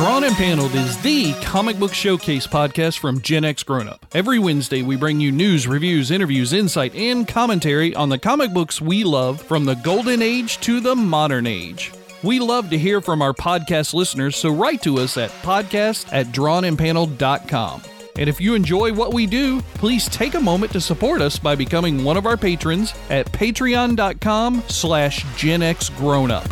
Drawn and Paneled is the comic book showcase podcast from Gen X Grown Up. Every Wednesday, we bring you news, reviews, interviews, insight, and commentary on the comic books we love from the golden age to the modern age. We love to hear from our podcast listeners, so write to us at podcast at drawnandpaneled.com. And if you enjoy what we do, please take a moment to support us by becoming one of our patrons at patreon.com slash Gen X Grown Up.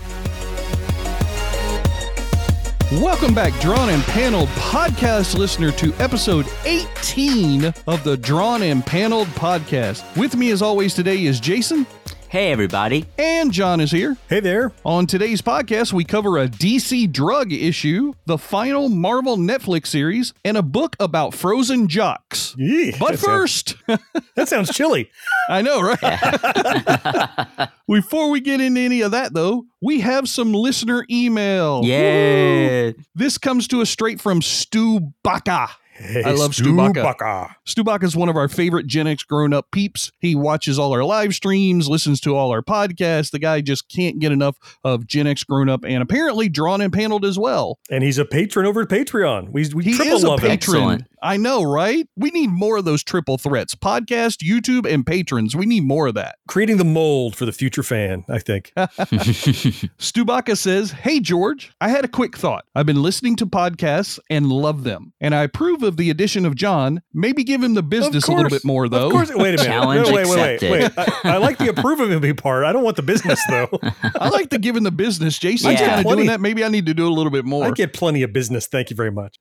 Welcome back, Drawn and Paneled podcast listener, to episode 18 of the Drawn and Paneled podcast. With me, as always, today is Jason, Hey, everybody. and John is here. Hey there. On today's podcast, we cover a DC drug issue, the final Marvel Netflix series, and a book about frozen jocks. Yee, But that sounds- first, that sounds chilly. I know, right? Before we get into any of that, though, we have some listener email. Yeah. This comes to us straight from Stu Baca. Hey, I love Stu Baca. Baca. Stu Baca is one of our favorite Gen X grown up peeps. He watches all our live streams, listens to all our podcasts. The guy just can't get enough of Gen X grown up and apparently drawn and paneled as well. And he's a patron over at Patreon. We, we He triple is a love him. patron. Excellent. I know, right? We need more of those triple threats podcast, YouTube, and patrons. We need more of that. Creating the mold for the future fan, I think. Stubaka says, Hey, George, I had a quick thought. I've been listening to podcasts and love them. And I approve of the addition of John. Maybe give him the business a little bit more, though. Of course. Wait a minute. Challenge no, wait, wait, wait, wait. accepted. I, I like the approve of him part. I don't want the business, though. I like the giving the business. Jason's Yeah. kind of doing that. Maybe I need to do a little bit more. I get plenty of business. Thank you very much.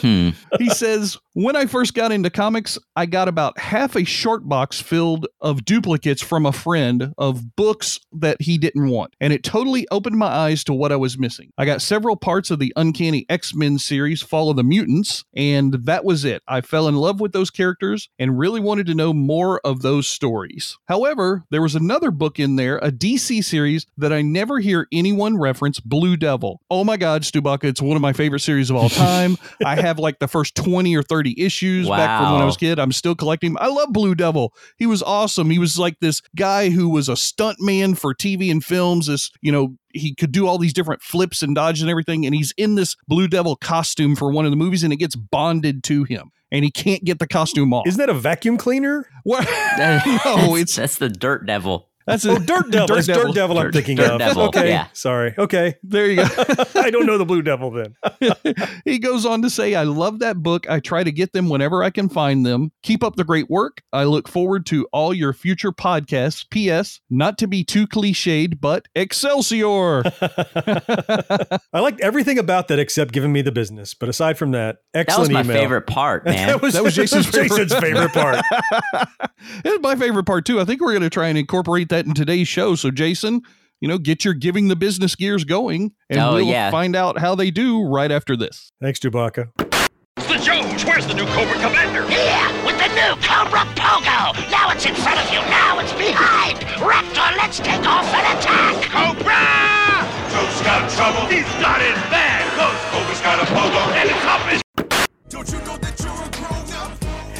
Hmm. he says, When I first got into comics, I got about half a short box filled of duplicates from a friend of books that he didn't want. And it totally opened my eyes to what I was missing. I got several parts of the Uncanny X Men series, Follow the Mutants, and that was it. I fell in love with those characters and really wanted to know more of those stories. However, there was another book in there, a DC series, that I never hear anyone reference Blue Devil. Oh my God, Stubaka, it's one of my favorite series of all time. I have like the first 20 or 30 issues back from when I was a kid. I'm still collecting. I love Blue Devil. He was awesome. He was like this guy who was a stunt man for TV and films. This, you know, he could do all these different flips and dodges and everything. And he's in this Blue Devil costume for one of the movies and it gets bonded to him. And he can't get the costume off. Isn't that a vacuum cleaner? What? No, it's that's the Dirt Devil. That's oh, a Oh, Dirt Devil. It's Dirt Devil I'm Dirt- thinking Dirt of. Devil, Okay. yeah. Sorry. Okay. There you go. I don't know the Blue Devil then. he goes on to say, I love that book. I try to get them whenever I can find them. Keep up the great work. I look forward to all your future podcasts. P.S. Not to be too cliched, but Excelsior. I liked everything about that except giving me the business. But aside from that, excellent. That was my email. favorite part, man. that was, That was Jason's favorite. Jason's favorite part. it was my favorite part, too. I think we're going to try and incorporate that in today's show. So, Jason, you know, get your giving the business gears going, and Oh, we'll yeah. find out how they do right after this. Thanks, Chewbacca. It's the Joes. Where's the new Cobra Commander? Here, with the new Cobra Pogo! Now it's in front of you, now it's behind! Raptor, let's take off and attack! Cobra! Joe's got trouble. He's got it bad. Cause Cobra's got a pogo and it's up his. Don't you know that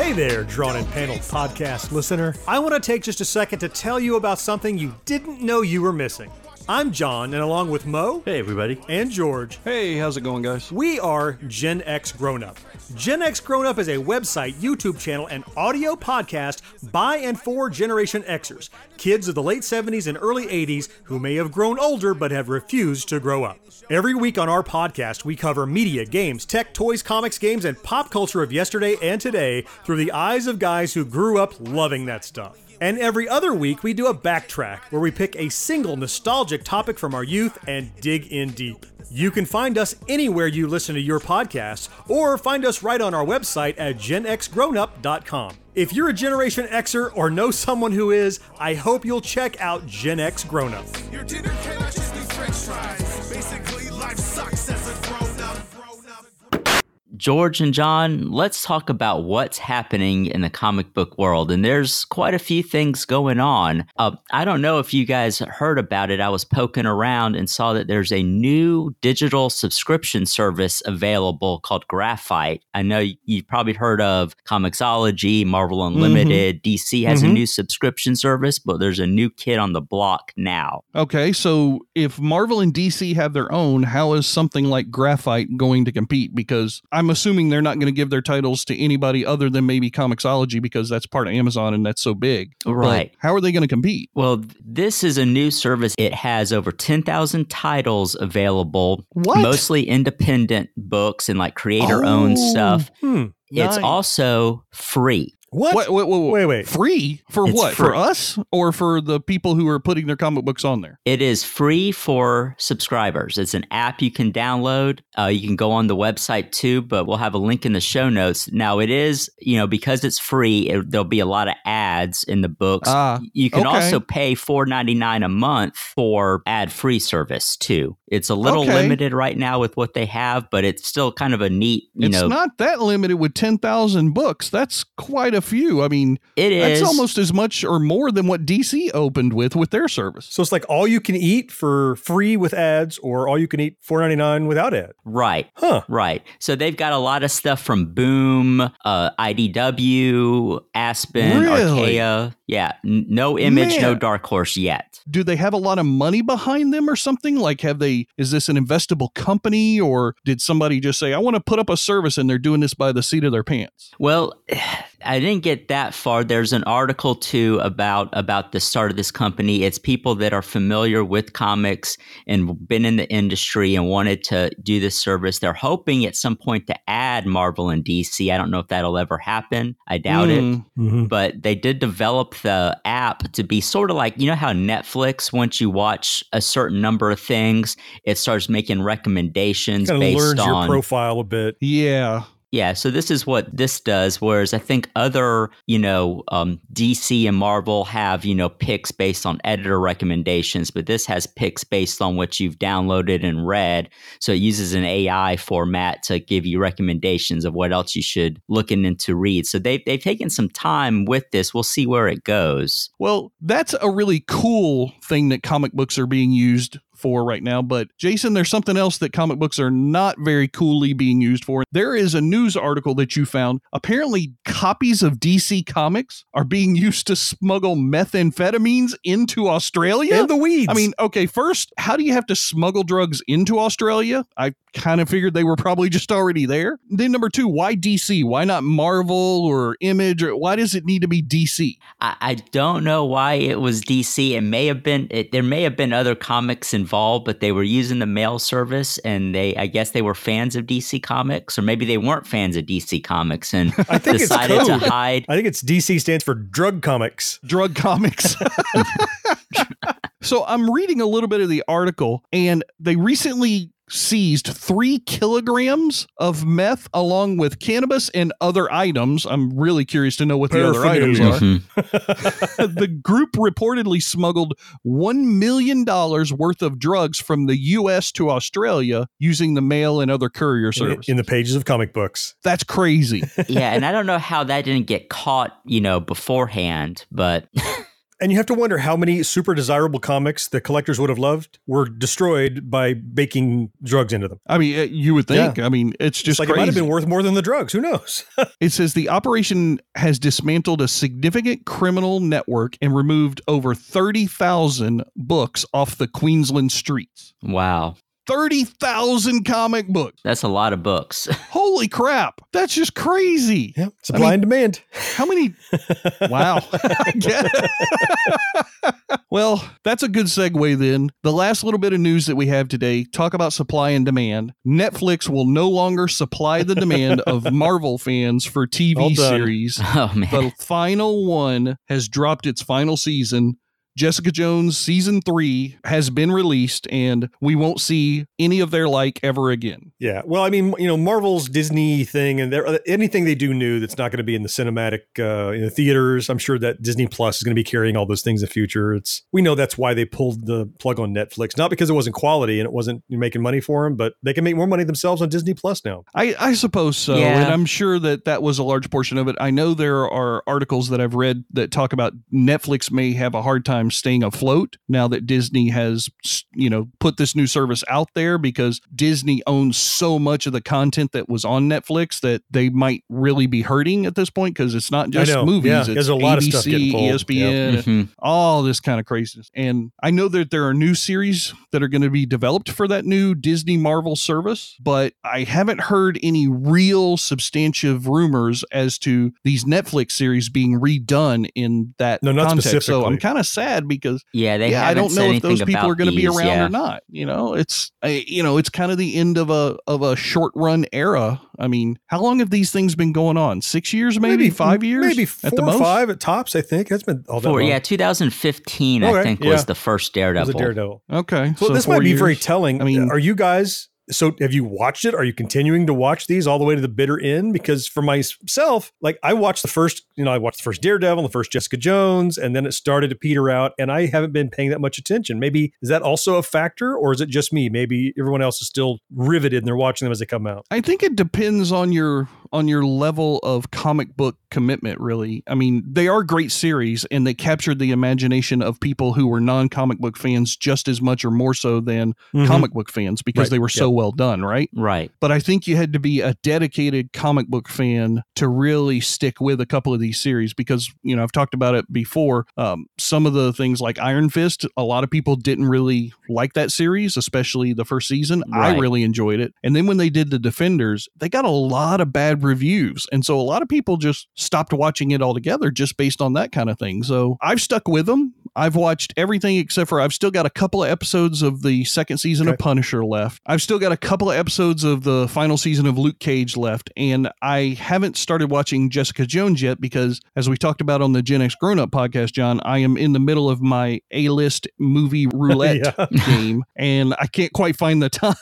Hey there, Drawn and Paneled podcast listener. I want to take just a second to tell you about something you didn't know you were missing. I'm John, and along with Mo Hey, everybody. and George, Hey, how's it going, guys? we are Gen X Grown Up. Gen X Grown Up is a website, YouTube channel, and audio podcast by and for Generation Xers, kids of the late 70s and early 80s who may have grown older but have refused to grow up. Every week on our podcast, we cover media, games, tech, toys, comics, games, and pop culture of yesterday and today through the eyes of guys who grew up loving that stuff. And every other week, we do a backtrack where we pick a single nostalgic topic from our youth and dig in deep. You can find us anywhere you listen to your podcasts, or find us right on our website at genxgrownup.com. If you're a Generation Xer or know someone who is, I hope you'll check out Gen X. George and John, let's talk about what's happening in the comic book world. And there's quite a few things going on. Uh, I don't know if you guys heard about it. I was poking around and saw that there's a new digital subscription service available called Graphite. I know you've probably heard of Comixology, Marvel Unlimited, DC has a Mhm. new subscription service, but there's a new kid on the block now. Okay, so if Marvel and DC have their own, how is something like Graphite going to compete? Because I'm assuming they're not going to give their titles to anybody other than maybe Comixology because that's part of Amazon and that's so big. But Right. how are they going to compete? Well, this is a new service. It has over 10,000 titles available, What? mostly independent books and like creator owned Oh, stuff. Hmm. It's nice. also free. What? Wait, wait, wait, Wait, wait. Free for It's what? For us or for the people who are putting their comic books on there? It is free for subscribers. It's an app you can download. Uh, you can go on the website too, but we'll have a link in the show notes. Now, it is, you know, because it's free, it, there'll be a lot of ads in the books. Ah, you can okay. also pay four ninety nine a month for ad free service too. It's a little Okay. limited right now with what they have, but it's still kind of a neat, you it's know, It's not that limited with 10,000 books. That's quite a few. I mean, it is that's almost as much or more than what DC opened with with their service. So it's like all you can eat for free with ads, or all you can eat four ninety nine without ad. right. Huh? Right. So they've got a lot of stuff from Boom, uh, IDW, Aspen, Really? Archaia. Yeah. N- no image, no dark horse yet. do they have a lot of money behind them or something like have they is this an investable company or did somebody just say i want to put up a service and they're doing this by the seat of their pants Well, I didn't get that far. There's an article too about about the start of this company. It's people that are familiar with comics and been in the industry and wanted to do this service. They're hoping at some point to add Marvel and DC. I don't know if that'll ever happen. I doubt it. Mm, Mm-hmm. But they did develop the app to be sort of like, you know how Netflix, once you watch a certain number of things, it starts making recommendations Kind of based learns your on profile a bit. yeah yeah, so this is what this does. Whereas I think other, you know, um, DC and Marvel have, you know, picks based on editor recommendations, but this has picks based on what you've downloaded and read. So it uses an AI format to give you recommendations of what else you should look into read. So they've they've taken some time with this. We'll see where it goes. well that's a really cool thing that comic books are being used for right now but jason there's something else that comic books are not very coolly being used for there is a news article that you found apparently copies of dc comics are being used to smuggle methamphetamines into australia And the weeds. I mean, okay, first, how do you have to smuggle drugs into Australia? I kind of figured they were probably just already there. Then, number two, why DC? Why not Marvel or Image? Or why does it need to be DC? I, I don't know why it was DC. It may have been it, there may have been other comics involved, but they were using the mail service, and they I guess they were fans of DC Comics, or maybe they weren't fans of DC Comics and I think it's decided to hide. I think it's DC stands for drug comics. Drug comics. so, I'm reading a little bit of the article, and they recently seized three kilograms of meth along with cannabis and other items. I'm really curious to know what the other items Paraphernalia. are. Mhm. the group reportedly smuggled $1 million worth of drugs from the U.S. to Australia using the mail and other courier In, service. in the pages of comic books. That's crazy. yeah, and I don't know how that didn't get caught, you know, beforehand, but And you have to wonder how many super desirable comics the collectors would have loved were destroyed by baking drugs into them. I mean, uh, you would think. I mean, it's Just just like it might have been worth more than the drugs. Who knows? It says the operation has dismantled a significant criminal network and removed over 30,000 books off the Queensland streets. wow, 30,000 comic books. that's a lot of books. Holy crap. That's just crazy. yeah, supply and demand. How many? wow. I get it. well, that's a good segue then. The last little bit of news that we have today talk about supply and demand. Netflix will no longer supply the demand of Marvel fans for TV series. oh man, The final one has dropped its final season. Jessica Jones season three has been released, and we won't see any of their like ever again. Yeah. Well, I mean, you know, Marvel's Disney thing, and there anything they do new that's not going to be in the cinematic uh, in the theaters. I'm sure that Disney Plus is going to be carrying all those things in the future. It's we know that's why they pulled the plug on Netflix, not because it wasn't quality and it wasn't making money for them, but they can make more money themselves on Disney Plus now. I, I suppose so, Yeah. and I'm sure that that was a large portion of it. I know there are articles that I've read that talk about Netflix may have a hard time staying afloat now that Disney has, you know, put this new service out there because Disney owns so much of the content that was on Netflix that they might really be hurting at this point because it's not just movies. Yeah, it's there's a lot of stuff getting pulled. ESPN, Mhm. all this kind of craziness. And I know that there are new series that are going to be developed for that new Disney Marvel service, but I haven't heard any real substantive rumors as to these Netflix series being redone in that No, not context. So. I'm kind of sad because Yeah, they yeah, I don't know if those people are going to be around yeah. or not. You know, it's I, you know, it's kind of the end of a of a short run era. I mean, how long have these things been going on? Six years, maybe, five years, maybe four at the most. five at tops. I think that's been all that For, long. yeah, 2015, I think, yeah. was the first It was Daredevil. a Daredevil. Okay, So, this might be very telling. I mean- are you guys? So have you watched it? Are you continuing to watch these all the way to the bitter end? Because for myself, like I watched the first, you know, I watched the first Daredevil, the first Jessica Jones, and then it started to peter out, and I haven't been paying that much attention. Maybe is that also a factor, or is it just me? Maybe everyone else is still riveted and they're watching them as they come out. I think it depends on your on your level of comic book commitment really. I mean, they are great series and they captured the imagination of people who were non-comic book fans just as much or more so than mm-hmm. comic book fans because Right, they were so well done, right? Right. But I think you had to be a dedicated comic book fan to really stick with a couple of these series because, you know, I've talked about it before. Um, some of the things like Iron Fist, a lot of people didn't really like that series, especially the first season. I really enjoyed it. And then when they did the Defenders, they got a lot of bad reviews. And so a lot of people just stopped watching it altogether just based on that kind of thing. So I've stuck with them. I've watched everything except for I've still got a couple of episodes of the second season of Punisher left. I've still got a couple of episodes of the final season of Luke Cage left. And I haven't started watching Jessica Jones yet because, as we talked about on the Gen X Grown Up podcast, John, I am in the middle of my A list movie roulette Yeah. game and I can't quite find the time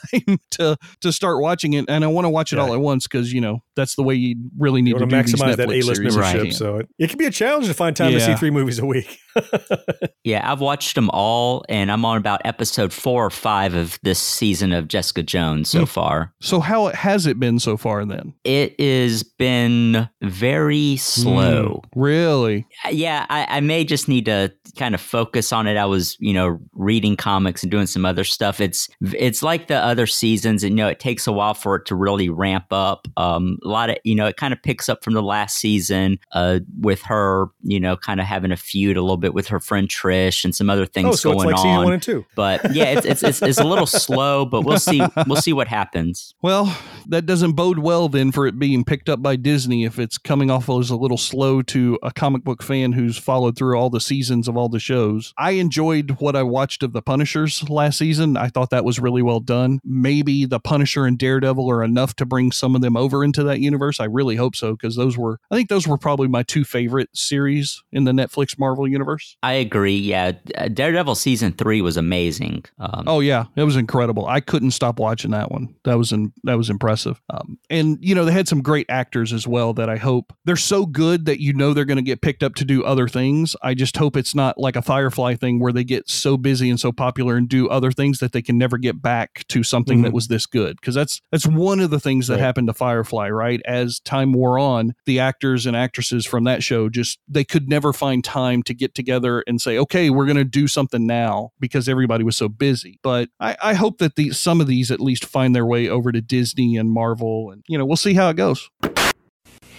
to to start watching it. And I want to watch it Yeah. all at once because, you know, that's the way you really need You to to do these maximize that A list membership. Right. So it, it can be a challenge to find time to see three movies a week. Yeah, I've watched them all, and I'm on about episode four or five of this season of Jessica Jones so Hmm. far. So how has it been so far then? It has been very slow. Really? Yeah, I, I may just need to kind of focus on it. I was, you know, reading comics and doing some other stuff. It's it's like the other seasons, and you know, it takes a while for it to really ramp up. Um, a lot of, you know, it kind of picks up from the last season, uh, with her, you know, kind of having a feud a little bit with her friend Trish and some other things oh, so going like on. one and two. but yeah, it's, it's it's it's a little slow, but we'll see we'll see what happens. Well, that doesn't bode well then for it being picked up by Disney if it's coming off as a little slow to a comic book fan who's followed through all the seasons of all the shows. I enjoyed what I watched of the Punishers last season. I thought that was really well done. Maybe the Punisher and Daredevil are enough to bring some of them over into that universe. I really hope so because those were I think those were probably my two favorite series in the Netflix Marvel universe. I agree. Yeah, uh, Daredevil season three was amazing. Um, Oh yeah, it was incredible. I couldn't stop watching that one. That was in, that was impressive. Um, and you know they had some great actors as well. That I hope they're so good that you know they're going to get picked up to do other things. I just hope it's not like a Firefly thing where they get so busy and so popular and do other things that they can never get back to something that Mhm. was this good. Because that's that's one of the things that Right. happened to Firefly. Right as time wore on, the actors and actresses from that show just they could never find time to get together and say, okay, we're going to do something now because everybody was so busy. But I, I hope that these some of these at least find their way over to Disney and Marvel, and you know we'll see how it goes.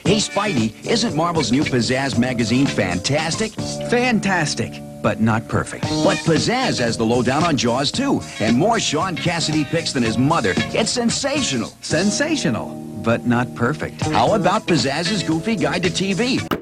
Hey, Spidey, isn't Marvel's new Pizzazz magazine fantastic? Fantastic, but not perfect. But Pizzazz has the lowdown on Jaws, too, and more Shaun Cassidy picks than his mother. It's sensational. Sensational, but not perfect. How about Pizzazz's Goofy Guide to TV?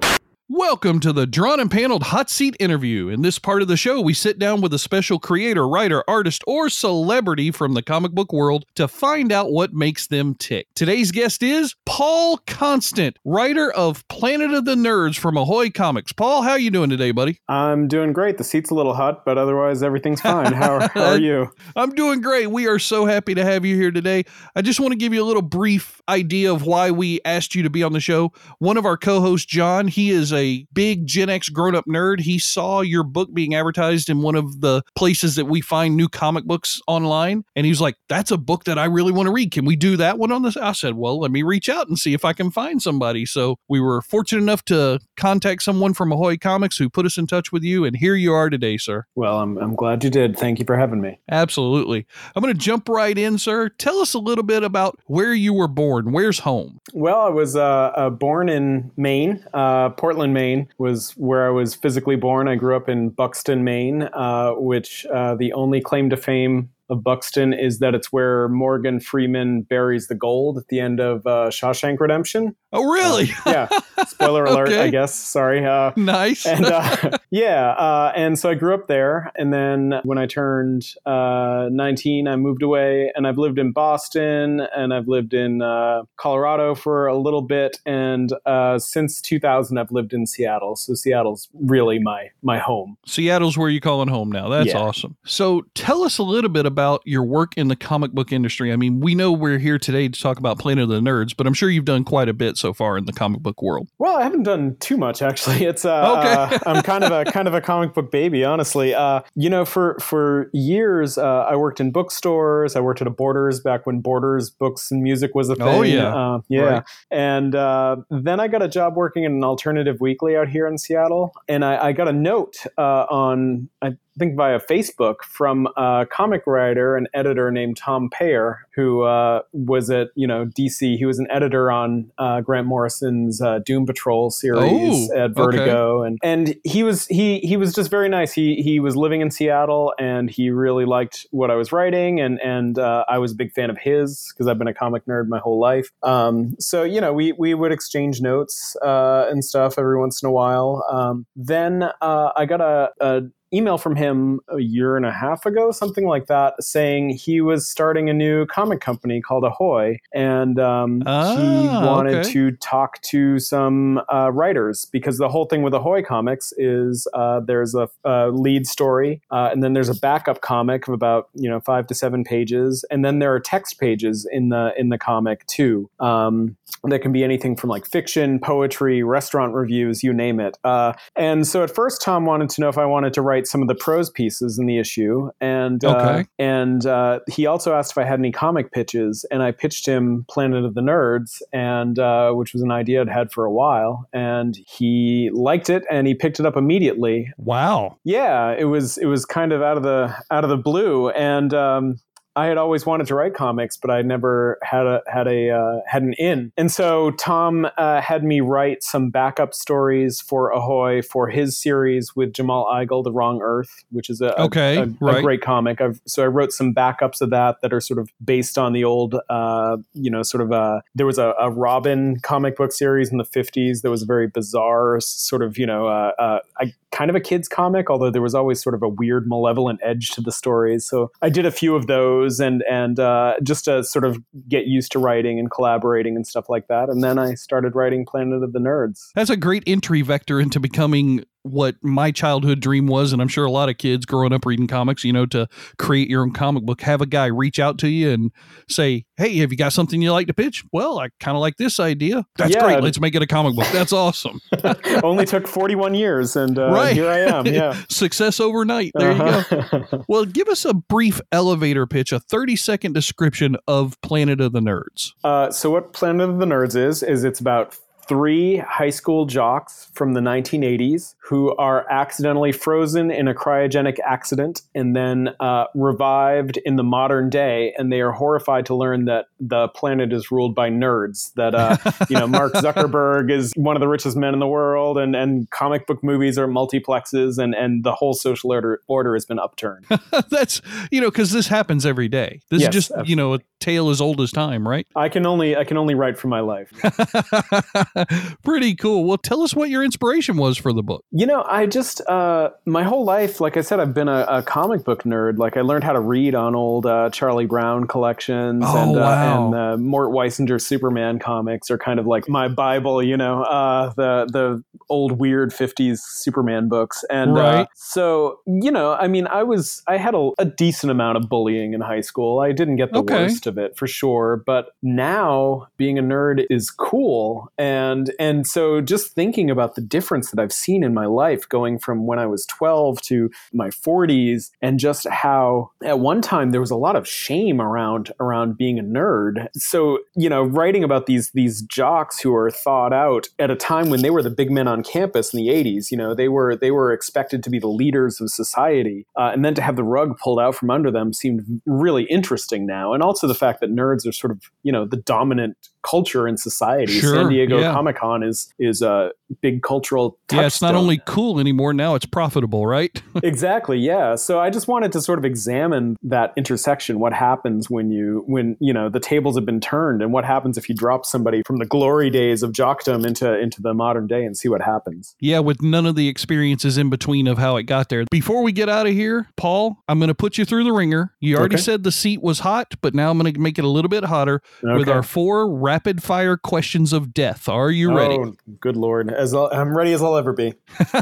Welcome to the Drawn and Paneled Hot Seat interview. In this part of the show, we sit down with a special creator, writer, artist, or celebrity from the comic book world to find out what makes them tick. Today's guest is Paul Constant, writer of Planet of the Nerds from Ahoy Comics. Paul, how you doing today, buddy? I'm doing great. The seat's a little hot, but otherwise everything's fine. How, how are you? I'm doing great. We are so happy to have you here today. I just want to give you a little brief idea of why we asked you to be on the show. One of our co-hosts, John, he is a big Gen X grown-up nerd. He saw your book being advertised in one of the places that we find new comic books online, and he was like, "That's a book that I really want to read. Can we do that one on this?" I said, "Well, let me reach out and see if I can find somebody." So we were fortunate enough to contact someone from Ahoy Comics who put us in touch with you, and here you are today, sir. Well, I'm, I'm glad you did. Thank you for having me. Absolutely. I'm going to jump right in, sir. Tell us a little bit about where you were born. Where's home? Well, I was uh, uh, born in Maine. Uh, Portland, Maine was where I was physically born. I grew up in Buxton, Maine, uh, which uh, the only claim to fame of Buxton is that it's where Morgan Freeman buries the gold at the end of uh, Shawshank Redemption. Oh, really? yeah. Spoiler alert, Okay. I guess. Sorry. Uh, nice. and uh, yeah, uh, and so I grew up there, and then when I turned uh, 19, I moved away, and I've lived in Boston, and I've lived in uh, Colorado for a little bit, and uh, since 2000, I've lived in Seattle. So Seattle's really my my home. Seattle's where you calling home now. That's Yeah. awesome. So tell us a little bit about your work in the comic book industry. I mean, we know we're here today to talk about Planet of the Nerds, but I'm sure you've done quite a bit so far in the comic book world. Well, I haven't done too much actually. It's uh, Okay. uh, I'm kind of a kind of a comic book baby, honestly. Uh, you know, for for years, uh, I worked in bookstores. I worked at a Borders back when Borders books and music was a thing. Oh, yeah. uh, yeah. Right. And uh, then I got a job working in an alternative weekly out here in Seattle, and I, I got a note uh, on. I, think via Facebook from a comic writer and editor named Tom Peyer, who uh, was at you know DC. He was an editor on uh, Grant Morrison's uh, Doom Patrol series Oh, at Vertigo, and and he was he he was just very nice. He he was living in Seattle, and he really liked what I was writing, and and uh, I was a big fan of his because I've been a comic nerd my whole life. Um, so you know we we would exchange notes uh, and stuff every once in a while. Um, then uh, I got a, a email from him a year and a half ago, something like that, saying he was starting a new comic company called Ahoy, and um, he Ah, wanted okay. to talk to some uh, writers because the whole thing with Ahoy Comics is uh, there's a, a lead story, uh, and then there's a backup comic of about you know five to seven pages, and then there are text pages in the in the comic too. Um, that can be anything from like fiction, poetry, restaurant reviews, you name it. Uh, and so at first, Tom wanted to know if I wanted to write some of the prose pieces in the issue, and uh, and uh, he also asked if I had any comic pitches, and I pitched him Planet of the Nerds, and uh, which was an idea I'd had for a while, and he liked it, and he picked it up immediately, Wow. yeah, it was it was kind of out of the out of the blue, and um, I had always wanted to write comics, but I never had a had a uh, had an in. And so Tom uh, had me write some backup stories for Ahoy for his series with Jamal Igle, The Wrong Earth, which is a a- Okay, a, a right. great comic. I've, so I wrote some backups of that that are sort of based on the old, uh, you know, sort of uh there was a, a Robin comic book series in the fifties that was very bizarre, sort of you know, uh, uh, I kind of a kids comic, although there was always sort of a weird malevolent edge to the stories. So I did a few of those and and uh, just to sort of get used to writing and collaborating and stuff like that. And then I started writing Planet of the Nerds. That's a great entry vector into becoming what my childhood dream was and I'm sure a lot of kids growing up reading comics, you know, to create your own comic book, have a guy reach out to you and say, "Hey, have you got something you like to pitch?" Well, I kind of like this idea. That's Yeah. great. Let's make it a comic book. That's awesome. Only took 41 years, and uh, right. here I am. Yeah. Success overnight. There you go. Uh-huh. Well, give us a brief elevator pitch, a 30 second description of Planet of the Nerds. Uh, so what Planet of the Nerds is is it's about three high school jocks from the 1980s who are accidentally frozen in a cryogenic accident and then uh, revived in the modern day and they are horrified to learn that the planet is ruled by nerds that uh, you know mark zuckerberg is one of the richest men in the world and, and comic book movies are multiplexes and, and the whole social order, order has been upturned That's, you know, because this happens every day. This Yes, is just, you know, a tale as old as time, right? I can only I can only write for my life. Pretty cool. Well, tell us what your inspiration was for the book. You know, I just uh, my whole life, like I said, I've been a, a comic book nerd. Like I learned how to read on old uh, Charlie Brown collections, Oh, and wow. uh, and uh, Mort Weisinger Superman comics are kind of like my bible. You know, uh, the the old weird '50s Superman books, and uh, Right. so you know, I mean, I was I had a, a decent amount of bullying in high school. I didn't get the Okay. worst of it for sure, but now being a nerd is cool, and and and so just thinking about the difference that I've seen in my life, going from when I was 12 to my 40s, and just how at one time there was a lot of shame around around being a nerd. So you know, writing about these these jocks who are thought out at a time when they were the big men on campus in the 80s. You know, they were they were expected to be the leaders of society, uh, and then to have the rug pulled out from under them seemed really interesting now. And also the fact that nerds are sort of you know the dominant culture and society. Sure, San Diego yeah. Comic Con is is a big cultural. Yeah, it's not only cool anymore, now it's profitable, right? exactly yeah so i just wanted to sort of examine that intersection what happens when you when you know the tables have been turned and what happens if you drop somebody from the glory days of jockdom into into the modern day and see what happens Yeah, with none of the experiences in between of how it got there. Before we get out of here, Paul, I'm going to put you through the ringer. You already Okay. said the seat was hot, but now I'm going to make it a little bit hotter with our four rapid fire questions of death. Are you ready? oh good lord as I'll, i'm ready as i'll ever be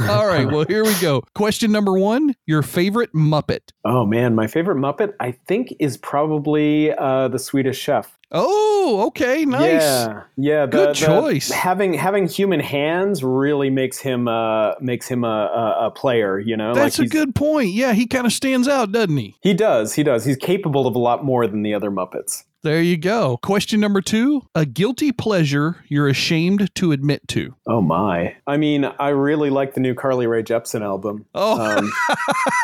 All right, well, here we go. Question number one Your favorite Muppet. oh man my favorite muppet i think is probably uh the swedish chef Oh, okay, nice. Yeah, yeah. Good the- the- choice. having having human hands really makes him uh makes him a, a, a player. You know, That's like a good point. Yeah, he kind of stands out, doesn't he? He does. He does. He's capable of a lot more than the other Muppets. There you go. Question number two A guilty pleasure you're ashamed to admit to. Oh my! I mean, I really like the new Carly Rae Jepsen album. Oh. Um,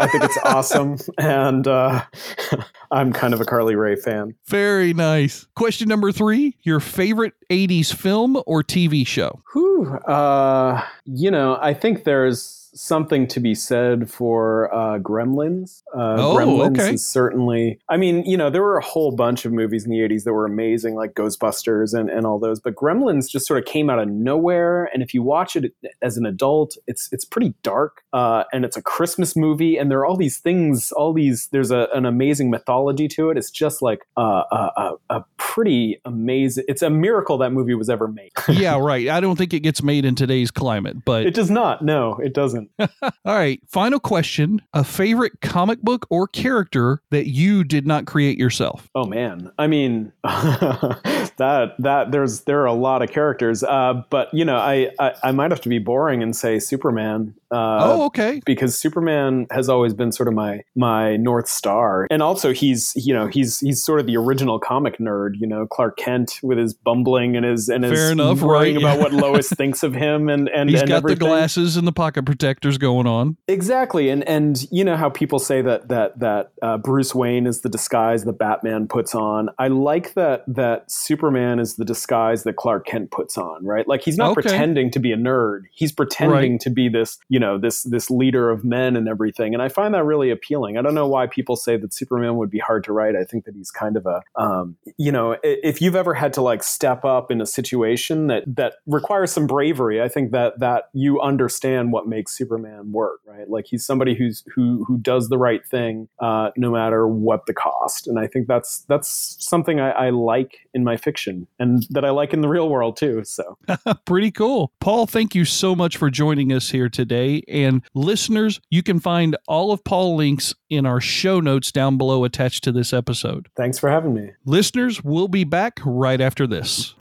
I think it's awesome, and uh, I'm kind of a Carly Rae fan. Very nice. Question number three Your favorite 80s film or TV show? Whew. Uh, you know, I think there's something to be said for uh, Gremlins. Uh, Oh, Gremlins okay. is certainly. I mean, you know, there were a whole bunch of movies in the '80s that were amazing, like Ghostbusters and, and all those. But Gremlins just sort of came out of nowhere, and if you watch it as an adult, it's it's pretty dark, uh, and it's a Christmas movie, and there are all these things, all these. There's a, an amazing mythology to it. It's just like uh, a, a, a pretty amazing. It's a miracle that movie was ever made. yeah, right. I don't think it gets made in today's climate, but It does not. No, it doesn't. all right. Final question A favorite comic book or character that you did not create yourself? Oh man, I mean that that there's there are a lot of characters, uh, but you know I, I I might have to be boring and say Superman. Uh, oh, okay. because Superman has always been sort of my my north star, and also he's you know he's he's sort of the original comic nerd. You know Clark Kent with his bumbling and his and his Fair enough, worrying right, about what Lois thinks of him, and and He's and got everything. the glasses and the pocket protectors going on. Exactly, and and you know how people say that that that uh, Bruce Wayne is the disguise that Batman puts on. I like that that Superman is the disguise that Clark Kent puts on. Right, like he's not Okay. pretending to be a nerd. He's pretending Right. to be this you know this this leader of men and everything. And I find that really appealing. I don't know why people say that Superman would be hard to write. I think that he's kind of a um, you know if you've ever had to like step up in a situation that that requires some bravery, I think that that you understand what makes Superman work, right? Like he's somebody who's who who does the right thing uh, no matter what the cost, and I think that's that's something I, I like in my fiction and that I like in the real world too. So Pretty cool. Paul, thank you so much for joining us here today. And listeners, you can find all of Paul links in our show notes down below attached to this episode. thanks for having me. Listeners, we'll be back right after this.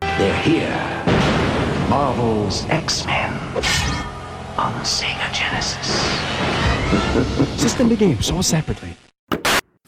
They're here. Marvel's X-Men on Sega Genesis. System to game, sold separately.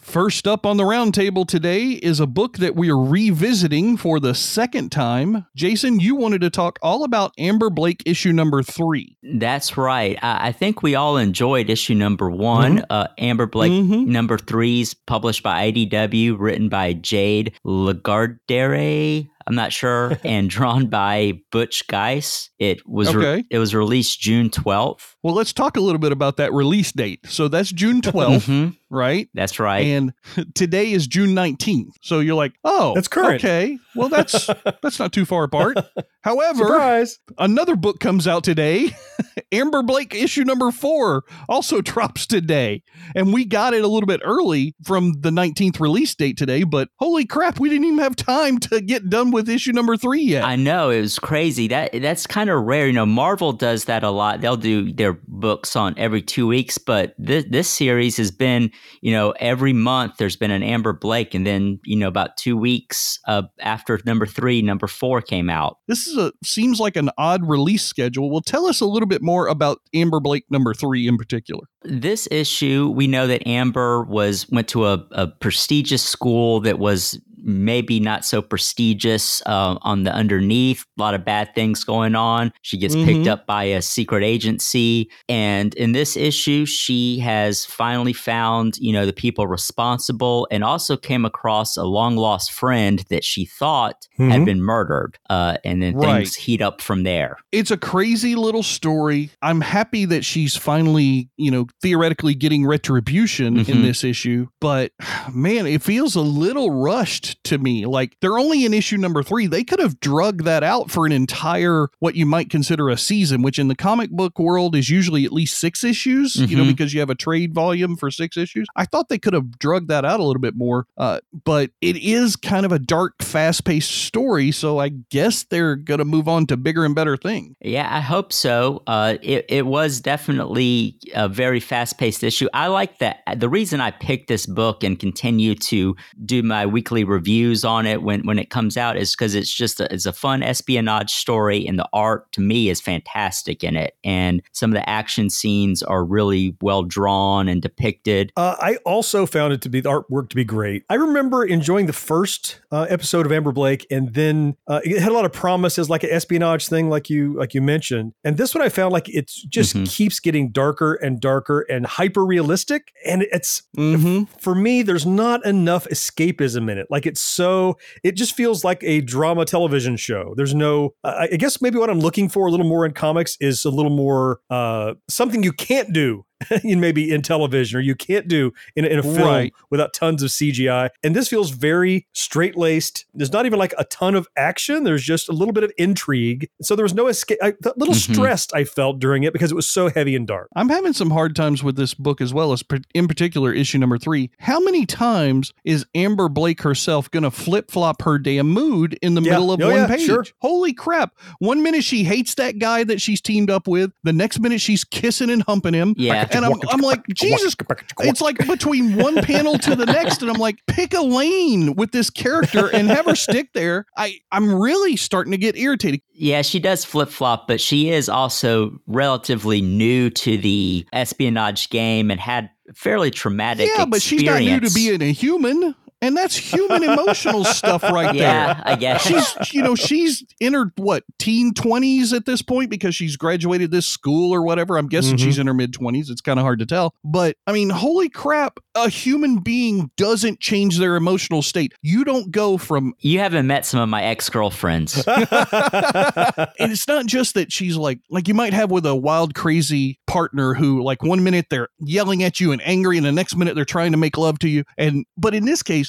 First up on the roundtable today is a book that we are revisiting for the second time. Jason, you wanted to talk all about Amber Blake issue number three. That's right. I, I think we all enjoyed issue number one. Uh, Amber Blake Mhm. number three's published by IDW, written by Jade Lagardere. I'm not sure, and drawn by Butch Guice. It was re- it was released June 12th. Well, let's talk a little bit about that release date. So that's June 12th, Mhm. right? That's right. And today is June 19th. So you're like, oh, That's current. Okay. Well, that's that's not too far apart. However, Surprise! another book comes out today. Amber Blake issue number four also drops today. And we got it a little bit early from the 19th release date today, but holy crap, we didn't even have time to get done with issue number three yet. I know it was crazy. That that's kind of rare. You know, Marvel does that a lot. They'll do their books on every two weeks, but this this series has been, you know, every month there's been an Amber Blake, and then you know about two weeks uh, after number three, number four came out. this is a seems like an odd release schedule. Well, tell us a little bit more about Amber Blake number three in particular. This issue, we know that Amber was went to a, a prestigious school that was maybe not so prestigious uh, on the underneath. A lot of bad things going on. She gets picked Mhm. up by a secret agency, and in this issue, she has finally found you know the people responsible, and also came across a long lost friend that she thought had Mhm. been murdered. Uh, and then Right. things heat up from there. it's a crazy little story. I'm happy that she's finally, you know, theoretically getting retribution in Mhm. this issue, but man, it feels a little rushed to me. Like they're only in issue number 3. They could have drug that out for an entire what you might consider a season, which in the comic book world is usually at least 6 issues, you know, Mhm. because you have a trade volume for 6 issues. I thought they could have drugged that out a little bit more. Uh, but it is kind of a dark, fast-paced story, so I guess they're going to move on to bigger and better things. Yeah, I hope so. Uh, it, it was definitely a very fast paced issue. I like that. The reason I picked this book and continue to do my weekly reviews on it when, when it comes out is because it's just a, it's a fun espionage story, and the art to me is fantastic in it. And some of the action scenes are really well drawn and depicted. Uh, I also found it to be the artwork to be great. I remember enjoying the first uh, episode of Amber Blake, and then uh, it had a lot of promises, like an espionage thing, like you like you mentioned. And this one, I found like it just Mhm. keeps getting darker and darker and hyper realistic. And it's Mm-hmm. for me, there's not enough escapism in it. Like it's so, it just feels like a drama television show. There's no, I guess maybe what I'm looking for a little more in comics is a little more uh, something you can't do. in maybe in television or you can't do in, a- in a film Right. without tons of CGI. And this feels very straight laced. There's not even like a ton of action. There's just a little bit of intrigue. So there was no escape. I, a little Mhm. stressed I felt during it because it was so heavy and dark. I'm having some hard times with this book as well as in particular issue number three. How many times is Amber Blake herself going to flip flop her damn mood in the Yeah. middle of Oh, one yeah, page? sure. Holy crap. One minute she hates that guy that she's teamed up with. The next minute she's kissing and humping him. Yeah. And I'm, I'm like, Jesus. It's like between one panel to the next. And I'm like, pick a lane with this character and have her stick there. I, I'm really starting to get irritated. Yeah, she does flip flop, but she is also relatively new to the espionage game and had fairly traumatic yeah, but she's not new to experience. being a human. And that's human emotional stuff right there. Yeah, I guess. she's you know she's in her what teen 20s at this point because she's graduated this school or whatever i'm guessing Mhm. she's in her mid 20s it's kind of hard to tell but i mean holy crap a human being doesn't change their emotional state you don't go from you haven't met some of my ex girlfriends. and it's not just that she's like like you might have with a wild crazy partner who like one minute they're yelling at you and angry and the next minute they're trying to make love to you and but in this case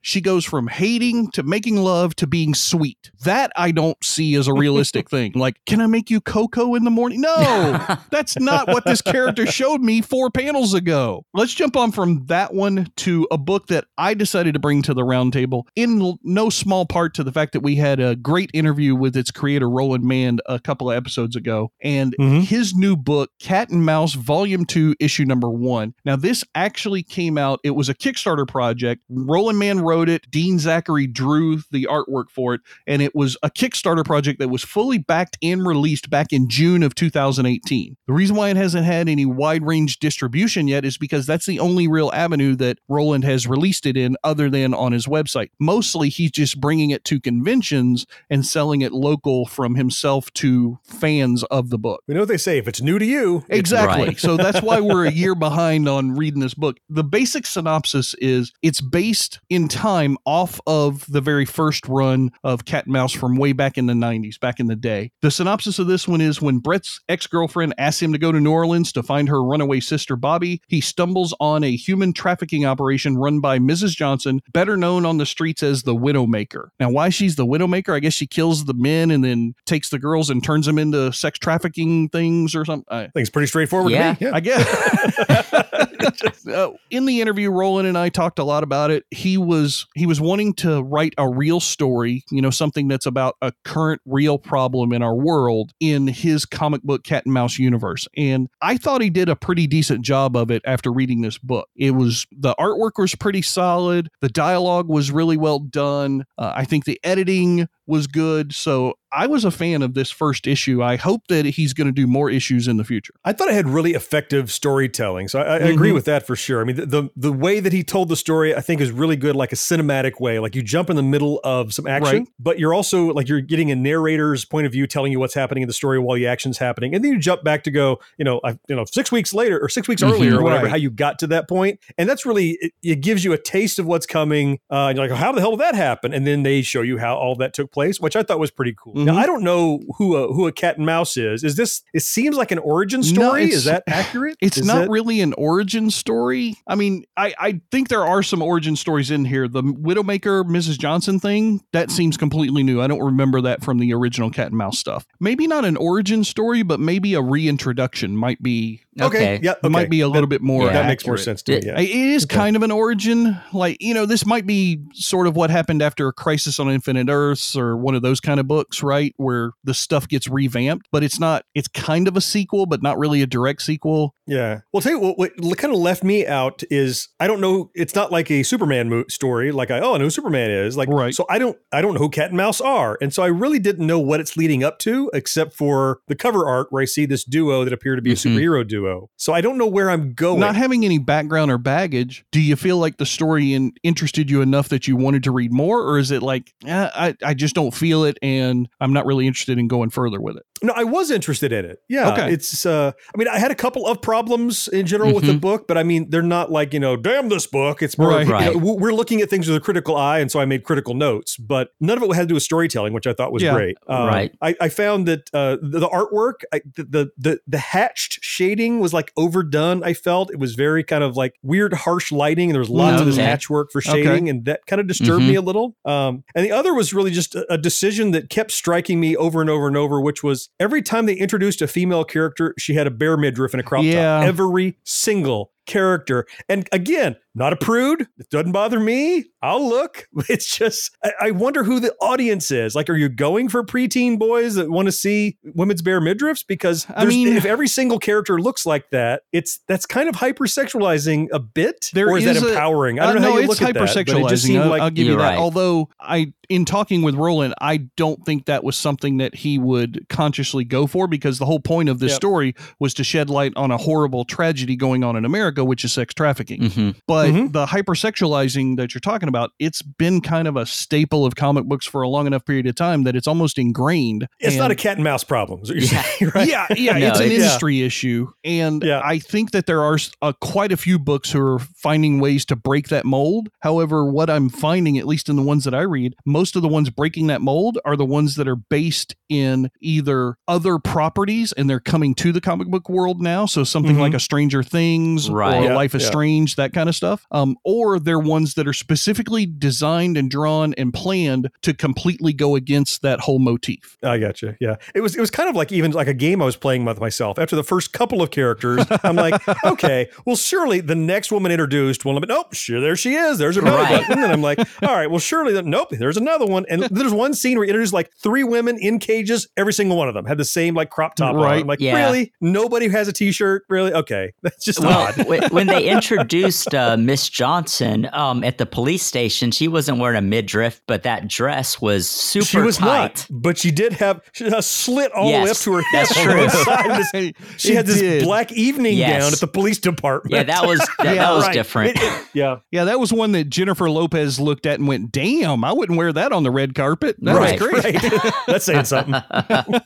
she goes from hating to making love to being sweet. That i don't see as a realistic thing. Like can i make you cocoa in the morning? No that's not what this character showed me four panels ago. Let's jump on from that one to a book that i decided to bring to the roundtable in no small part to the fact that we had a great interview with its creator roland mann a couple of episodes ago and Mhm. his new book cat and mouse volume 2 issue number 1 now this actually came out it was a kickstarter project. Roland mann wrote it dean zachary drew the artwork for it and it was a kickstarter project that was fully backed and released back in june of 2018 the reason why it hasn't had any wide range distribution yet is because that's the only real avenue that roland has released it in other than on his website mostly he's just bringing it to conventions and selling it local from himself to fans of the book We know what they say. If it's new to you, it's Exactly. Right. so that's why we're a year behind on reading this book. The basic synopsis is it's based time off of the very first run of Cat and Mouse from way back in the 90s, back in the day. The synopsis of this one is when Brett's ex girlfriend asks him to go to New Orleans to find her runaway sister Bobby, he stumbles on a human trafficking operation run by Mrs. Johnson, better known on the streets as the Widowmaker. Now, why she's the Widowmaker? I guess she kills the men and then takes the girls and turns them into sex trafficking things or something. I, I think it's pretty straightforward Yeah. to me. I guess. uh, in the interview, Roland and I talked a lot about it. He was he was wanting to write a real story, you know, something that's about a current real problem in our world in his comic book Cat and Mouse universe. And I thought he did a pretty decent job of it after reading this book. It was the artwork was pretty solid, the dialogue was really well done. Uh, I think the editing was good. So I was a fan of this first issue. I hope that he's going to do more issues in the future. I thought it had really effective storytelling, so I, I agree Mhm. with that for sure. I mean, the, the the way that he told the story, I think, is really good, like a cinematic way. Like you jump in the middle of some action, Right. but you're also like you're getting a narrator's point of view, telling you what's happening in the story while the action's happening, and then you jump back to go, you know, I, you know, six weeks later or six weeks Mhm. earlier, or whatever, Right. how you got to that point, and that's really it, it gives you a taste of what's coming. Uh, and you're like, how the hell did that happen? And then they show you how all that took place, which I thought was pretty cool. Now Mhm. I don't know who a, who a cat and mouse is. Is this? It seems like an origin story. it's- is that accurate? It's Is not that- really an origin story. I mean, I, I think there are some origin stories in here. The Widowmaker, Mrs. Johnson thing, that seems completely new. I don't remember that from the original Cat and Mouse stuff. Maybe not an origin story, but maybe a reintroduction might be Okay. Yeah. Okay. might be a little bit more. That Yeah. makes more sense to me. Yeah. It is Okay. kind of an origin. Like, you know, this might be sort of what happened after a Crisis on Infinite Earths or one of those kind of books, right? Where the stuff gets revamped, but it's not, it's kind of a sequel, but not really a direct sequel. Yeah. Well, tell you what, what kind of left me out is I don't know. It's not like a Superman mo- story. Like I, oh, I know who Superman is. Like, Right. So I don't, I don't know who Cat and Mouse are, and so I really didn't know what it's leading up to, except for the cover art where I see this duo that appear to be a Mhm. superhero duo. So I don't know where I'm going. Not having any background or baggage, do you feel like the story in, interested you enough that you wanted to read more? Or is it like, eh, I, I just don't feel it and I'm not really interested in going further with it? No, I was interested in it. Yeah, Okay. it's. uh I mean, I had a couple of problems in general with the Mhm. book, but I mean, they're not like you know, damn this book. It's more, Right. you know, we're looking at things with a critical eye, and so I made critical notes. But none of it had to do with storytelling, which I thought was Yeah. great. Um, Right. I, I found that uh, the, the artwork, I, the, the the hatched shading was like overdone. I felt it was very kind of like weird, harsh lighting, and there was lots of this Okay. hatch work for Okay. shading, and that kind of disturbed me a little. Um, and the other was really just a, a decision that kept striking me over and over and over, which was every time they introduced a female character, she had a bare midriff and a crop Yeah. top. Every single character. And again, not a prude. It doesn't bother me. I'll look. It's just, I, I wonder who the audience is. Like, are you going for preteen boys that want to see women's bare midriffs? Because I mean- if every single character looks like that, it's that's kind of hypersexualizing a bit. There or is, that is a- empowering? I Uh, don't know no, how you it's look at that. But it just hypersexualizing. seemed I'll, like I'll give you that. right. Although I, in talking with Roland, I don't think that was something that he would consciously go for because the whole point of this Yep. story was to shed light on a horrible tragedy going on in America, which is sex trafficking. Mhm. But Mhm. the hypersexualizing that you're talking about, it's been kind of a staple of comic books for a long enough period of time that it's almost ingrained. it's not a cat and mouse problem. Is what you're Yeah. saying, right? yeah, yeah, No, it's an it's- industry issue, and Yeah. I think that there are s- uh, quite a few books who are finding ways to break that mold. However, what I'm finding, at least in the ones that I read, most of the ones breaking that mold are the ones that are based in either other properties and they're coming to the comic book world now. So something Mhm. like a Stranger Things Right. or Yeah, Life is yeah. Strange, that kind of stuff. Um, or they're ones that are specifically designed and drawn and planned to completely go against that whole motif. I got you. Yeah, it was it was kind of like even like a game I was playing with myself. After the first couple of characters, I'm like, okay, well, surely the next woman introduced will. Nope, sure, there she is. There's her belly Right. button, and I'm like, all right, well, surely, that, nope, there's another one. And there's one scene where he introduced like three women in cages. Every single one of them had the same like crop top on. Right. I'm like, Yeah. really? Nobody has a t-shirt? Really? Okay, that's just Well, odd. When, when they introduced uh, Miss Johnson um, at the police station, she wasn't wearing a midriff, but that dress was super She was tight. not, but she did have she had a slit all the way up to her that's hip true. one side of this- She It had this did. black evening Yes. gown at the police department. Yeah, that was that, Yeah, that was Right. different. It- it- yeah. Yeah, that was one that Jennifer Lopez looked at and went, "Damn, I wouldn't wear that on the red carpet." That Right. was great. Right. That's saying something.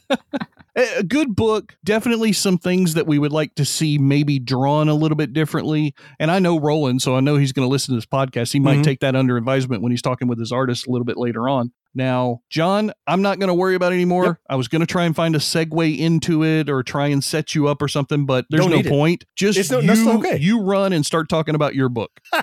a good book. Definitely some things that we would like to see maybe drawn a little bit differently. And I know Roland, so I know he's going to listen to this podcast. He might Mhm. take that under advisement when he's talking with his artist a little bit later on. Now, John, I'm not going to worry about it anymore. Yep. I was going to try and find a segue into it or try and set you up or something, but there's Don't no need it. point. Just It's no- you, that's okay. you run and start talking about your book.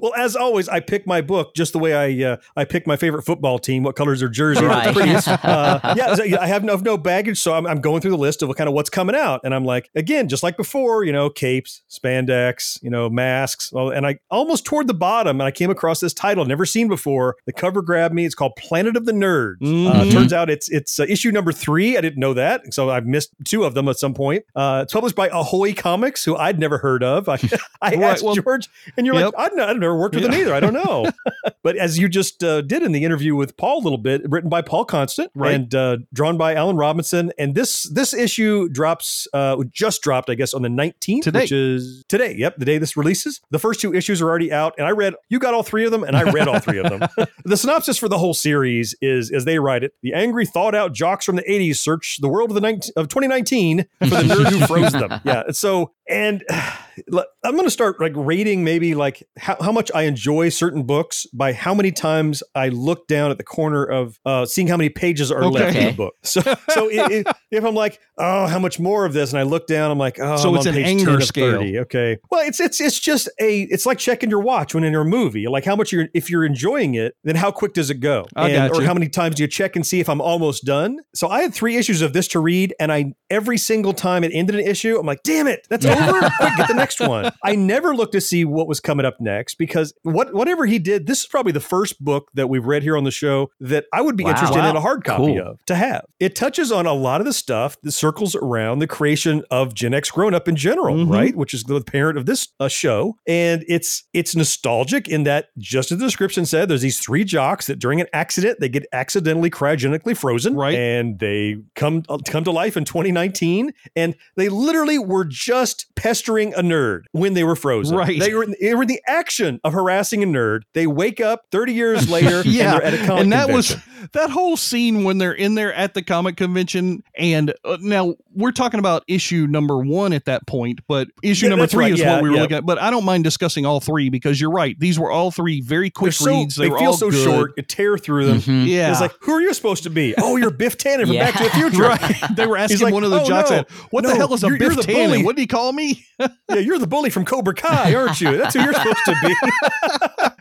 well, as always, I pick my book just the way I uh, I pick my favorite football team. What colors are jersey? Right. Uh, yeah, I have no, no baggage, so I'm, I'm going through the list of what kind of what's coming out, and I'm like, again, just like before, you know, capes, spandex, you know, masks. Well, and I almost toward the bottom, and I came across this title I'd never seen before. The cover grabbed me. It's called Planet of the Nerds. Uh, Mhm. turns out it's it's uh, issue number three. I didn't know that, so I've missed two of them at some point. Uh, it's published by Ahoy Comics, who I'd never heard of. I, I Right, asked well- George, and you're Yep. like, I've, not, I've never worked with them either. I don't know. but as you just uh, did in the interview with Paul a little bit, written by Paul Constant Right. and uh, drawn by Alan Robinson, and this this issue drops uh, just dropped, I guess, on the 19th, Today. which is today. Yep, the day this releases. The first two issues are already out, and I read. You got all three of them, and I read all three of them. the synopsis for the whole series is, as they write it, the angry, thought out jocks from the 80s search the world of the 19, of 2019 for the nerd who froze them. Yeah, so and I'm going to start like rating maybe like how, how much I enjoy certain books by how many times I look down at the corner of uh, seeing how many pages are left in the book. So, so i i if I'm like, oh, how much more of this, and I look down, I'm like, oh, So I'm it's an anger 10 scale. 30. Okay, well, it's it's it's just a it's like checking your watch when in a movie. Like how much you're if you're enjoying it, then how quick does it go? I And- got or how many times do you check and see if I'm almost done? So I had three issues of this to read, and I every single time it ended an issue, I'm like, damn it, that's over. Quick, get the next one. I never looked to see what was coming up next because what whatever he did, this is probably the first book that we've read here on the show that I would be Wow. interested in a hard copy Cool. of to have. It touches on a lot of the stuff that circles around the creation of Gen X grown up in general, Mhm. right? Which is the parent of this uh, show, and it's it's nostalgic in that just as the description said, there's these three jocks that during an accident they get accidentally cryogenically frozen, Right. And they come uh, come to life in 2019, and they literally were just pestering a nerd when they were frozen. Right. They were, they were in the action of harassing a nerd. They wake up 30 years later Yeah, and they're at a comic and that was that whole scene when they're in there at the comic convention and uh, now we're talking about issue number one at that point but issue Yeah, number three right, is yeah, what we were yeah. looking at but i don't mind discussing all three because you're right these were all three very quick so, reads they, they were feel all so good. short. You tear through them. Mhm. yeah It's like, who are you supposed to be? Oh, you're Biff Tannen from Back to the Future. right they were asking like, one of the "Oh, jocks no, said, what the hell is a you're- you're biff the Tannen? what did he call me Yeah, you're the bully from Cobra Kai, aren't you? That's who you're supposed to be.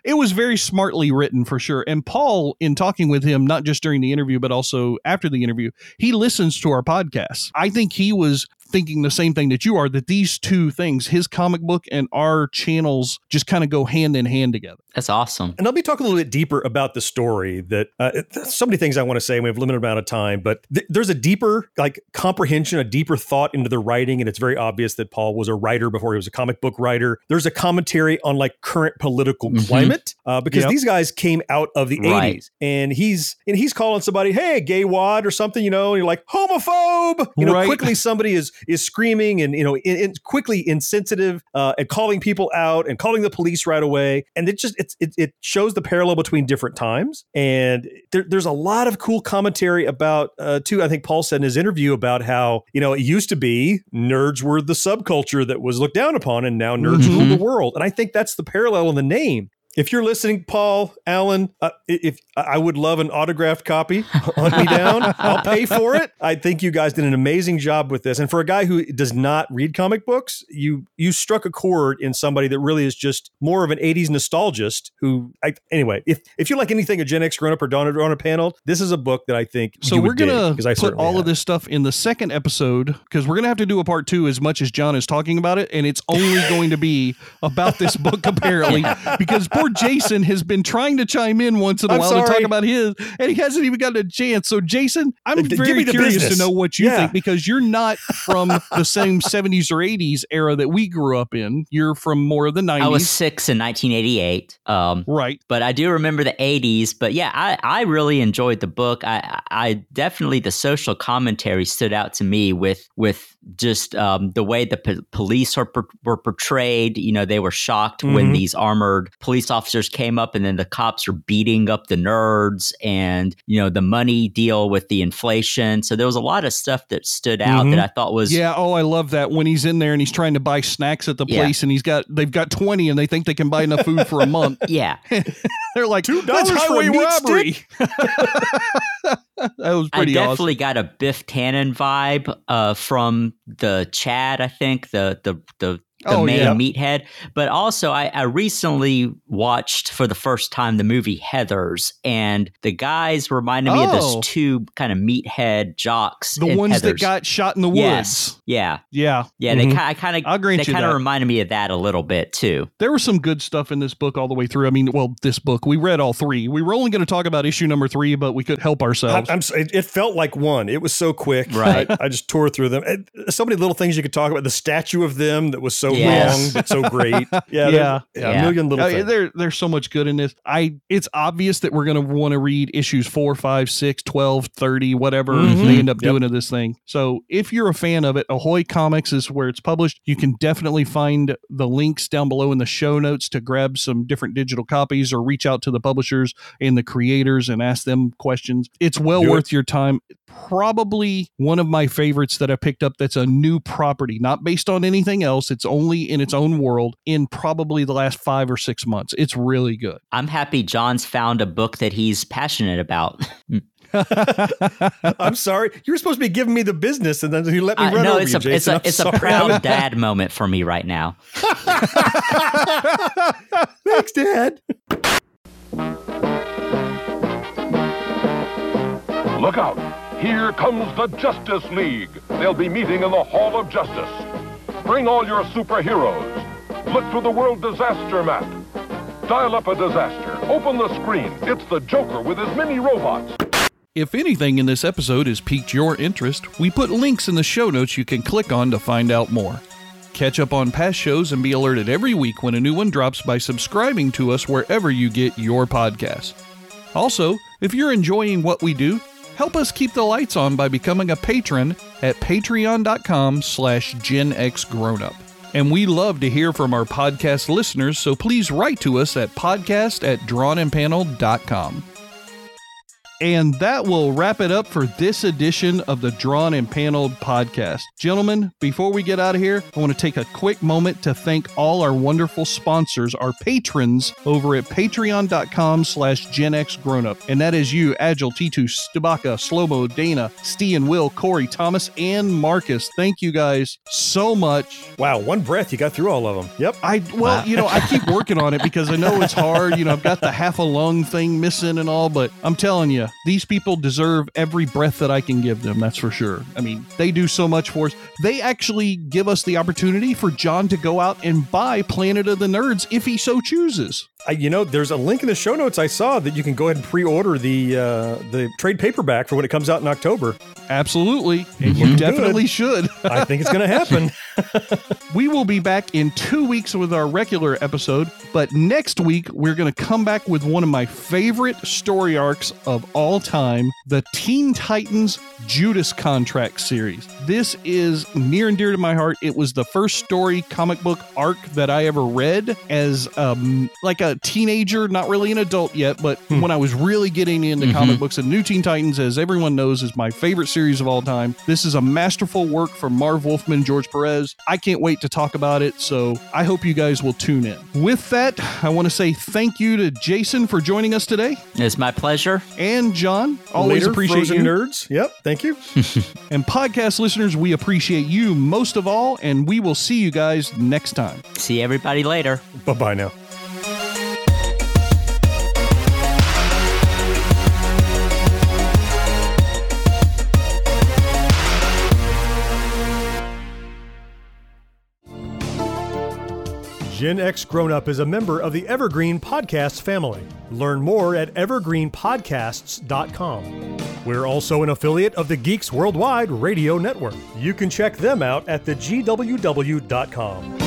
it was very smartly written for sure. And Paul, in talking with him, not just during the interview, but also after the interview, he listens to our podcast. I think he was thinking the same thing that you are that these two things, his comic book and our channels, just kind of go hand in hand together. That's awesome. And let me talk a little bit deeper about the story. That uh, so many things I want to say. and We have a limited amount of time, but th- there's a deeper like comprehension, a deeper thought into the writing, and it's very obvious that Paul was a writer before he was a comic book writer. There's a commentary on like current political Mhm. climate uh, because Yep. these guys came out of the Right. 80s, and he's and he's calling somebody, "Hey, gay wad" or something, you know, and you're like homophobe. You know, Right. quickly somebody is is screaming and you know in, in- quickly insensitive uh, and calling people out and calling the police right away. And it just it, it shows the parallel between different times. And there, there's a lot of cool commentary about uh, too i think paul said in his interview about how you know it used to be nerds were the subculture that was looked down upon and now nerds Mhm. rule the world. And i think that's the parallel in the name if you're listening, Paul, Alan, uh, if I would love an autographed copy, hunt me down. I'll pay for it. I think you guys did an amazing job with this. And for a guy who does not read comic books, you you struck a chord in somebody that really is just more of an '80s nostalgist. Who, I, anyway, if if you like anything a Gen X grown up or Donna on a panel, this is a book that I think So you we're would dig, gonna 'cause I put all have. of this stuff in the second episode because we're gonna have to do a part two as much as John is talking about it, and it's only going to be about this book apparently because poor Jason has been trying to chime in once in a I'm while to talk about his, and he hasn't even gotten a chance. So Jason, I'm Uh, g- give very curious business. to know what you Yeah. think because you're not from the same 70s or 80s era that we grew up in. You're from more of the 90s, I was six in 1988. Um, right? but I do remember the 80s. But yeah, I, I really enjoyed the book. I, I definitely the social commentary stood out to me with with just um, the way the po- police are, per- were portrayed. You know, they were shocked when Mhm. these armored police officers came up and then the cops are beating up the nerds and, you know, the money deal with the inflation. So there was a lot of stuff that stood out Mhm. that I thought was Yeah, oh, I love that when he's in there and he's trying to buy snacks at the Yeah. place and he's got they've got 20 and they think they can buy enough food for a month. yeah. They're like, $2 "That's for a highway meat robbery." that was I definitely awesome. got a Biff Tannen vibe uh, from the Chad. I think the the the, the Oh, main yeah. meathead. But also, I, I recently watched for the first time the movie Heathers, and the guys reminded me of Oh. those two kind of meathead jocks. The in ones that got shot in the woods. Yes, yeah, Yeah. yeah. Mhm. They kind, of, I'll they kind of reminded me of that a little bit too. There was some good stuff in this book all the way through. I mean, well, this book, we read all three. We were only going to talk about issue number three, but we could help ourselves. I'm, it, it felt like one. It was so quick. Right. I, I just tore through them. And so many little things you could talk about. The statue of them that was so Yes. long but so great. Yeah. Yeah. yeah, Yeah. A million little Uh, things. there, there's so much good in this. I it's obvious that we're going to want to read issues 4, 5, 6, 12, 30, whatever Mhm. they end up Yep. doing to this thing. So if you're a fan of it, Ahoy Comics is where it's published. You can definitely find the links down below in the show notes to grab some different digital copies or reach out to the publishers and the creators and ask them questions. It's well Do it. worth your time. Probably one of my favorites that I picked up that's a new property, not based on anything else. It's only in its own world in probably the last five or six months. It's really good. I'm happy John's found a book that he's passionate about. I'm sorry. You were supposed to be giving me the business and then you let me Uh, run no, over it's you, a Jason. it's a I'm it's sorry. a proud dad moment for me right now. Thanks, Dad. Look out! Here comes the Justice League. They'll be meeting in the Hall of Justice. Bring all your superheroes. Look for the World Disaster Map. Dial up a disaster. Open the screen. It's the Joker with his mini robots. If anything in this episode has piqued your interest, we put links in the show notes you can click on to find out more. Catch up on past shows and be alerted every week when a new one drops by subscribing to us wherever you get your podcasts. Also, if you're enjoying what we do, help us keep the lights on by becoming a patron at patreon.com slash genxgrownup. And we love to hear from our podcast listeners, so please write to us at podcast at drawnandpaneled.com. And that will wrap it up for this edition of the Drawn and Paneled podcast. Gentlemen, before we get out of here, I want to take a quick moment to thank all our wonderful sponsors, our patrons over at patreon.com slash genxgrownup. And that is you, Agile, T2, Stabaka, Slomo, Dana, Steve and Will, Corey, Thomas, and Marcus. Thank you guys so much. Wow, one breath, you got through all of them. Yep. I well, you know, I keep working on it because I know it's hard. You know, I've got the half a lung thing missing and all, but I'm telling you, these people deserve every breath that I can give them. That's for sure. I mean, they do so much for us. They actually give us the opportunity for John to go out and buy Planet of the Nerds if he so chooses. I, you know, there's a link in the show notes I saw that you can go ahead and pre-order the uh, the trade paperback for when it comes out in October. Absolutely, and you definitely should. I think it's going to happen. We will be back in two weeks with our regular episode, but next week we're going to come back with one of my favorite story arcs of all time the Teen Titans Judas Contract series. This is near and dear to my heart. It was the first story comic book arc that I ever read as um, like a teenager, not really an adult yet, but when I was really getting into comic books. And New Teen Titans, as everyone knows, is my favorite series of all time. This is a masterful work from Marv Wolfman, George Perez. I can't wait to talk about it, so I hope you guys will tune in. With that, I want to say thank you to Jason for joining us today, It's my pleasure. and John. Always Later, appreciate you. nerds. Yep. Thank you. And podcast listeners, we appreciate you most of all, and we will see you guys next time. See everybody later. bye bye now. Gen X Grown Up is a member of the Evergreen Podcasts family. Learn more at evergreenpodcasts.com. We're also an affiliate of the Geeks Worldwide Radio Network. You can check them out at thegww.com.